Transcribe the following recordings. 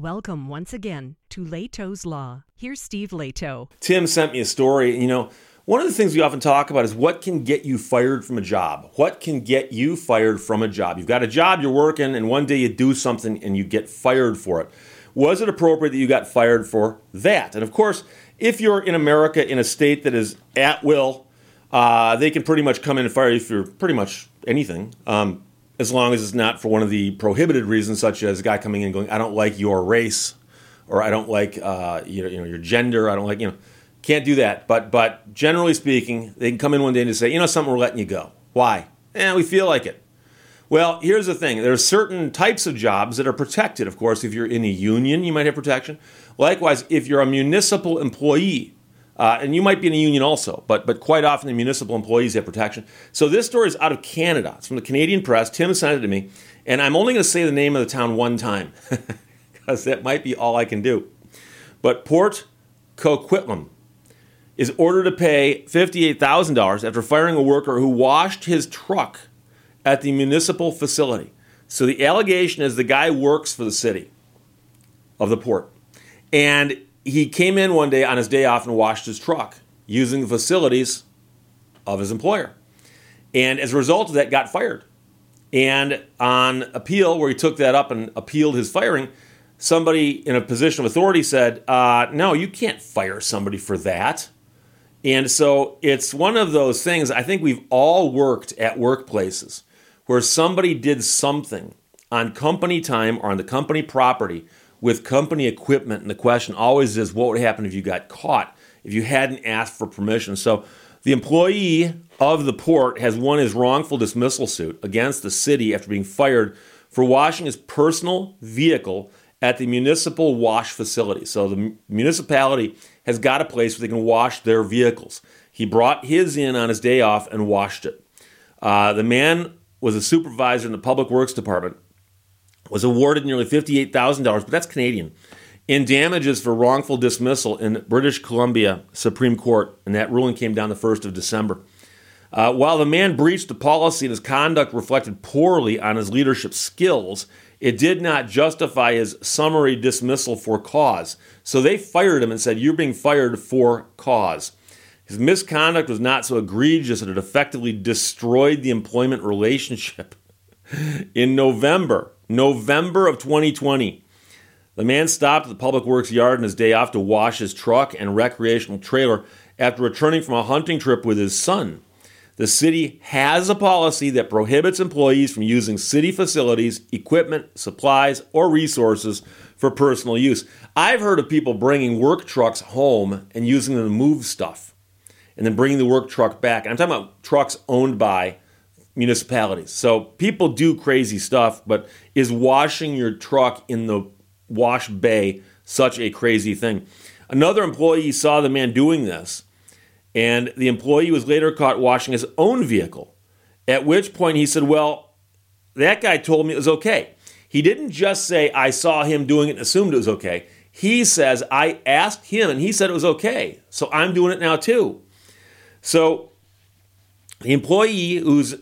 Welcome once again to Lehto's Law. Here's Steve Lehto. Tim sent me a story. You know, one of the things we often talk about is what can get you fired from a job? What can get you fired from a job? You've got a job, you're working, and one day you do something and you get fired for it. Was it appropriate that you got fired for that? And of course, if you're in America in a state that is at will, uh, they can pretty much come in and fire you for pretty much anything. Um, as long as it's not for one of the prohibited reasons, such as a guy coming in going, "I don't like your race," or "I don't like uh, you, know, you know your gender," "I don't like you know." Can't do that. But but generally speaking, they can come in one day and just say, "You know something, we're letting you go." Why? Eh, we feel like it. Well, here's the thing: there are certain types of jobs that are protected. Of course, if you're in a union, you might have protection. Likewise, if you're a municipal employee, uh, and you might be in a union also, but, but quite often the municipal employees have protection. So this story is out of Canada. It's from the Canadian Press. Tim sent it to me, and I'm only going to say the name of the town one time because that might be all I can do. But Port Coquitlam is ordered to pay $58,000 after firing a worker who washed his truck at the municipal facility. So the allegation is the guy works for the city of the port. And he came in one day on his day off and washed his truck using the facilities of his employer. And as a result of that, got fired. And on appeal, where he took that up and appealed his firing, somebody in a position of authority said, uh, No, you can't fire somebody for that. And so it's one of those things, I think we've all worked at workplaces where somebody did something on company time or on the company property with company equipment, and the question always is what would happen if you got caught if you hadn't asked for permission? So the employee of the port has won his wrongful dismissal suit against the city after being fired for washing his personal vehicle at the municipal wash facility. So the municipality has got a place where they can wash their vehicles. He brought his in on his day off and washed it. Uh, the man was a supervisor in the public works department was awarded nearly $58,000, but that's Canadian, in damages for wrongful dismissal in British Columbia Supreme Court, and that ruling came down the 1st of December. Uh, while the man breached the policy and his conduct reflected poorly on his leadership skills, it did not justify his summary dismissal for cause. So they fired him and said, You're being fired for cause. His misconduct was not so egregious that it effectively destroyed the employment relationship. In November, November of 2020, the man stopped at the public works yard on his day off to wash his truck and recreational trailer after returning from a hunting trip with his son. The city has a policy that prohibits employees from using city facilities, equipment, supplies, or resources for personal use. I've heard of people bringing work trucks home and using them to move stuff and then bringing the work truck back. I'm talking about trucks owned by municipalities. So people do crazy stuff, but is washing your truck in the wash bay such a crazy thing? Another employee saw the man doing this, and the employee was later caught washing his own vehicle. At which point he said, Well, that guy told me it was okay. He didn't just say, I saw him doing it and assumed it was okay. He says, I asked him and he said it was okay. So I'm doing it now too. So the employee who's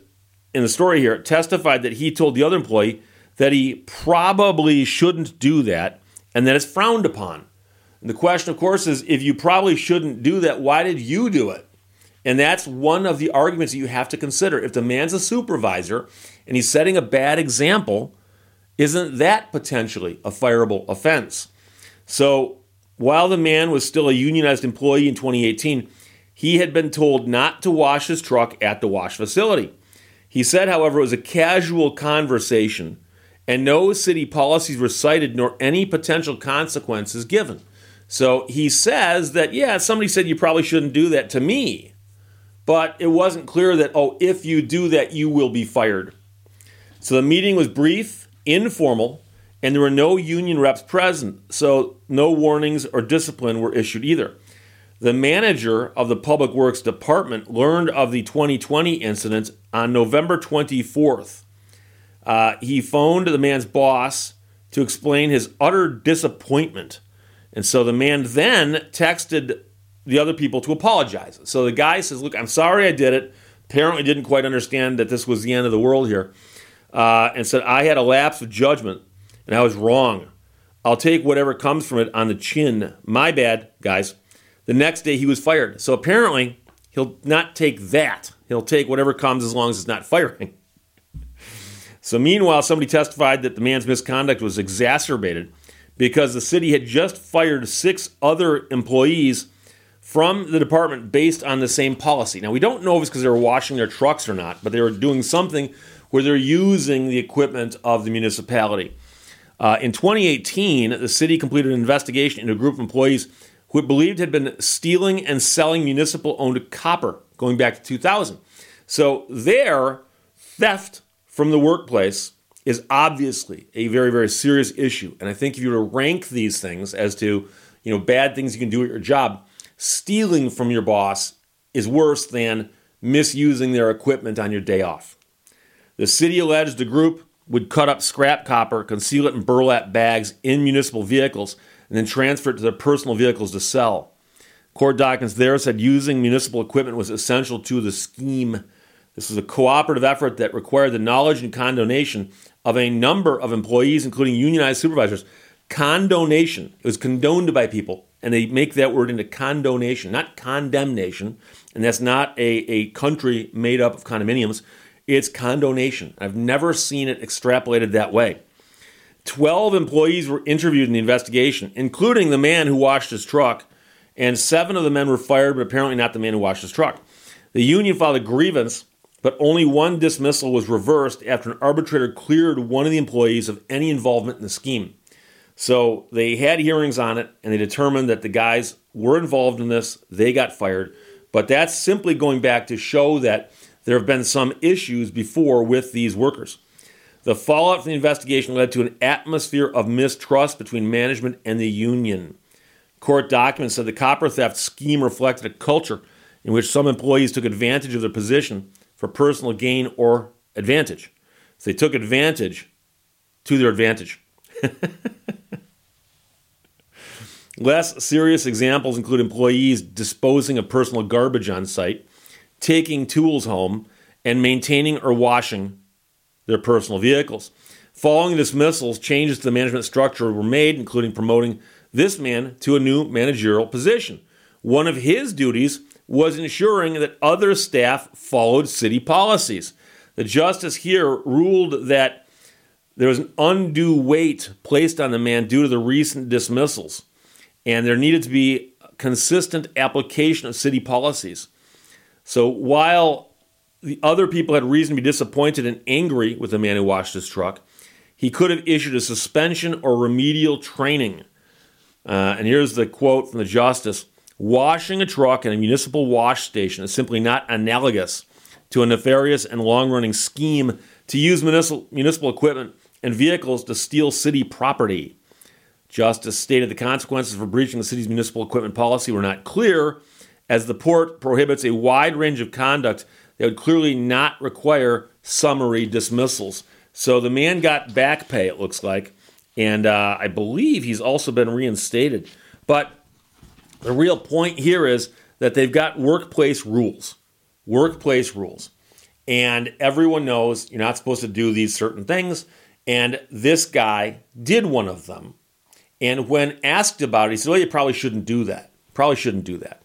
in the story here testified that he told the other employee that he probably shouldn't do that and that it's frowned upon. And the question, of course, is if you probably shouldn't do that, why did you do it? And that's one of the arguments that you have to consider. If the man's a supervisor and he's setting a bad example, isn't that potentially a fireable offense? So while the man was still a unionized employee in 2018, he had been told not to wash his truck at the wash facility. He said, however, it was a casual conversation and no city policies were cited nor any potential consequences given. So he says that, yeah, somebody said you probably shouldn't do that to me, but it wasn't clear that, oh, if you do that, you will be fired. So the meeting was brief, informal, and there were no union reps present, so no warnings or discipline were issued either. The manager of the Public Works Department learned of the 2020 incident on November 24th. Uh, he phoned the man's boss to explain his utter disappointment. And so the man then texted the other people to apologize. So the guy says, Look, I'm sorry I did it. Apparently, didn't quite understand that this was the end of the world here. Uh, and said, I had a lapse of judgment and I was wrong. I'll take whatever comes from it on the chin. My bad, guys. The next day he was fired. So apparently, he'll not take that. He'll take whatever comes as long as it's not firing. So, meanwhile, somebody testified that the man's misconduct was exacerbated because the city had just fired six other employees from the department based on the same policy. Now, we don't know if it's because they were washing their trucks or not, but they were doing something where they're using the equipment of the municipality. Uh, in 2018, the city completed an investigation into a group of employees who it believed had been stealing and selling municipal owned copper going back to 2000. So, their theft from the workplace is obviously a very, very serious issue. And I think if you were to rank these things as to, you know, bad things you can do at your job, stealing from your boss is worse than misusing their equipment on your day off. The city alleged the group would cut up scrap copper, conceal it in burlap bags in municipal vehicles, and then transfer it to their personal vehicles to sell. Court documents there said using municipal equipment was essential to the scheme this was a cooperative effort that required the knowledge and condonation of a number of employees, including unionized supervisors. Condonation. It was condoned by people, and they make that word into condonation, not condemnation. And that's not a, a country made up of condominiums. It's condonation. I've never seen it extrapolated that way. 12 employees were interviewed in the investigation, including the man who washed his truck, and seven of the men were fired, but apparently not the man who washed his truck. The union filed a grievance but only one dismissal was reversed after an arbitrator cleared one of the employees of any involvement in the scheme. So they had hearings on it and they determined that the guys were involved in this. They got fired. But that's simply going back to show that there have been some issues before with these workers. The fallout from the investigation led to an atmosphere of mistrust between management and the union. Court documents said the copper theft scheme reflected a culture in which some employees took advantage of their position for personal gain or advantage. So they took advantage to their advantage. Less serious examples include employees disposing of personal garbage on site, taking tools home, and maintaining or washing their personal vehicles. Following dismissals, changes to the management structure were made, including promoting this man to a new managerial position. One of his duties was ensuring that other staff followed city policies. The justice here ruled that there was an undue weight placed on the man due to the recent dismissals, and there needed to be consistent application of city policies. So while the other people had reason to be disappointed and angry with the man who washed his truck, he could have issued a suspension or remedial training. Uh, and here's the quote from the justice Washing a truck in a municipal wash station is simply not analogous to a nefarious and long running scheme to use municipal, municipal equipment and vehicles to steal city property. Justice stated the consequences for breaching the city's municipal equipment policy were not clear, as the port prohibits a wide range of conduct that would clearly not require summary dismissals. So the man got back pay, it looks like, and uh, I believe he's also been reinstated. But the real point here is that they've got workplace rules. Workplace rules. And everyone knows you're not supposed to do these certain things. And this guy did one of them. And when asked about it, he said, Well, you probably shouldn't do that. Probably shouldn't do that.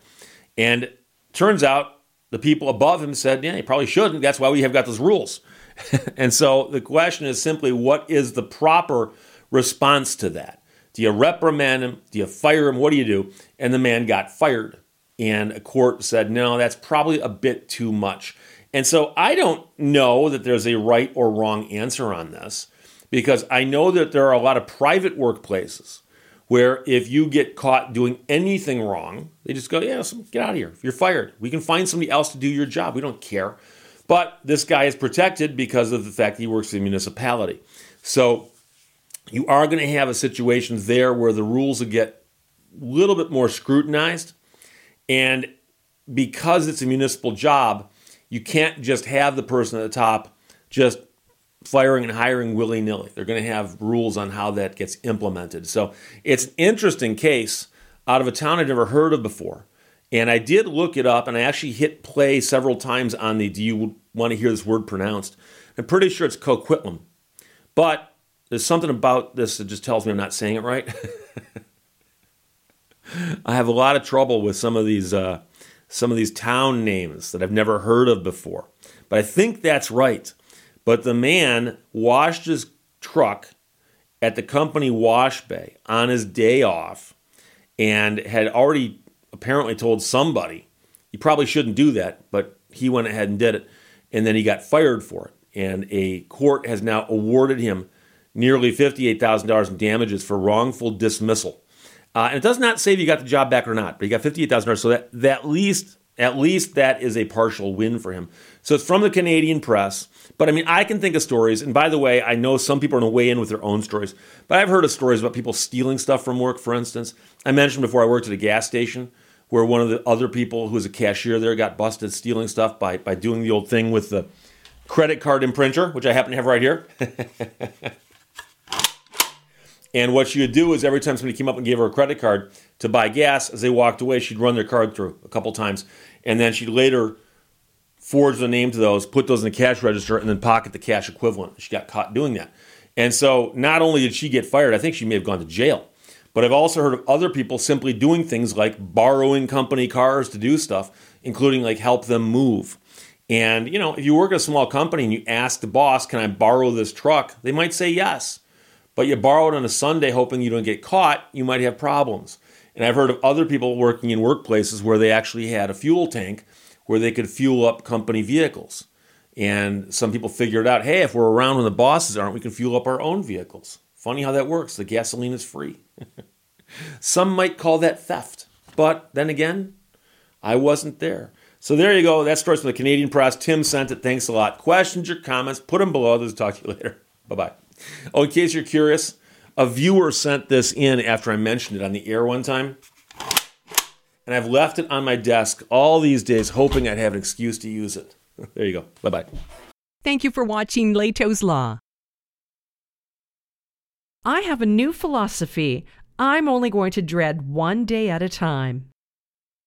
And turns out the people above him said, Yeah, you probably shouldn't. That's why we have got those rules. and so the question is simply what is the proper response to that? Do you reprimand him? Do you fire him? What do you do? And the man got fired. And a court said, no, that's probably a bit too much. And so I don't know that there's a right or wrong answer on this because I know that there are a lot of private workplaces where if you get caught doing anything wrong, they just go, yeah, get out of here. You're fired. We can find somebody else to do your job. We don't care. But this guy is protected because of the fact that he works in the municipality. So you are going to have a situation there where the rules will get a little bit more scrutinized. And because it's a municipal job, you can't just have the person at the top just firing and hiring willy nilly. They're going to have rules on how that gets implemented. So it's an interesting case out of a town I'd never heard of before. And I did look it up and I actually hit play several times on the do you want to hear this word pronounced? I'm pretty sure it's Coquitlam. But there's something about this that just tells me I'm not saying it right. I have a lot of trouble with some of these uh, some of these town names that I've never heard of before, but I think that's right. But the man washed his truck at the company wash bay on his day off and had already apparently told somebody he probably shouldn't do that, but he went ahead and did it. And then he got fired for it. And a court has now awarded him nearly $58,000 in damages for wrongful dismissal. Uh, and it does not say if you got the job back or not, but he got $58,000. So that, that at least at least that is a partial win for him. So it's from the Canadian press. But I mean, I can think of stories. And by the way, I know some people are going to weigh in with their own stories. But I've heard of stories about people stealing stuff from work, for instance. I mentioned before I worked at a gas station where one of the other people who was a cashier there got busted stealing stuff by, by doing the old thing with the credit card imprinter, which I happen to have right here. and what she would do is every time somebody came up and gave her a credit card to buy gas, as they walked away, she'd run their card through a couple times. And then she'd later forge the name to those, put those in the cash register, and then pocket the cash equivalent. She got caught doing that. And so not only did she get fired, I think she may have gone to jail. But I've also heard of other people simply doing things like borrowing company cars to do stuff, including like help them move. And, you know, if you work at a small company and you ask the boss, can I borrow this truck? They might say yes. But you borrow it on a Sunday hoping you don't get caught, you might have problems. And I've heard of other people working in workplaces where they actually had a fuel tank where they could fuel up company vehicles. And some people figured out, hey, if we're around when the bosses aren't, we can fuel up our own vehicles. Funny how that works. The gasoline is free. some might call that theft. But then again, I wasn't there. So there you go. That starts with the Canadian press. Tim sent it. Thanks a lot. Questions or comments, put them below. I'll talk to you later. Bye bye. Oh, in case you're curious, a viewer sent this in after I mentioned it on the air one time. And I've left it on my desk all these days, hoping I'd have an excuse to use it. There you go. Bye bye. Thank you for watching Lehto's Law. I have a new philosophy. I'm only going to dread one day at a time.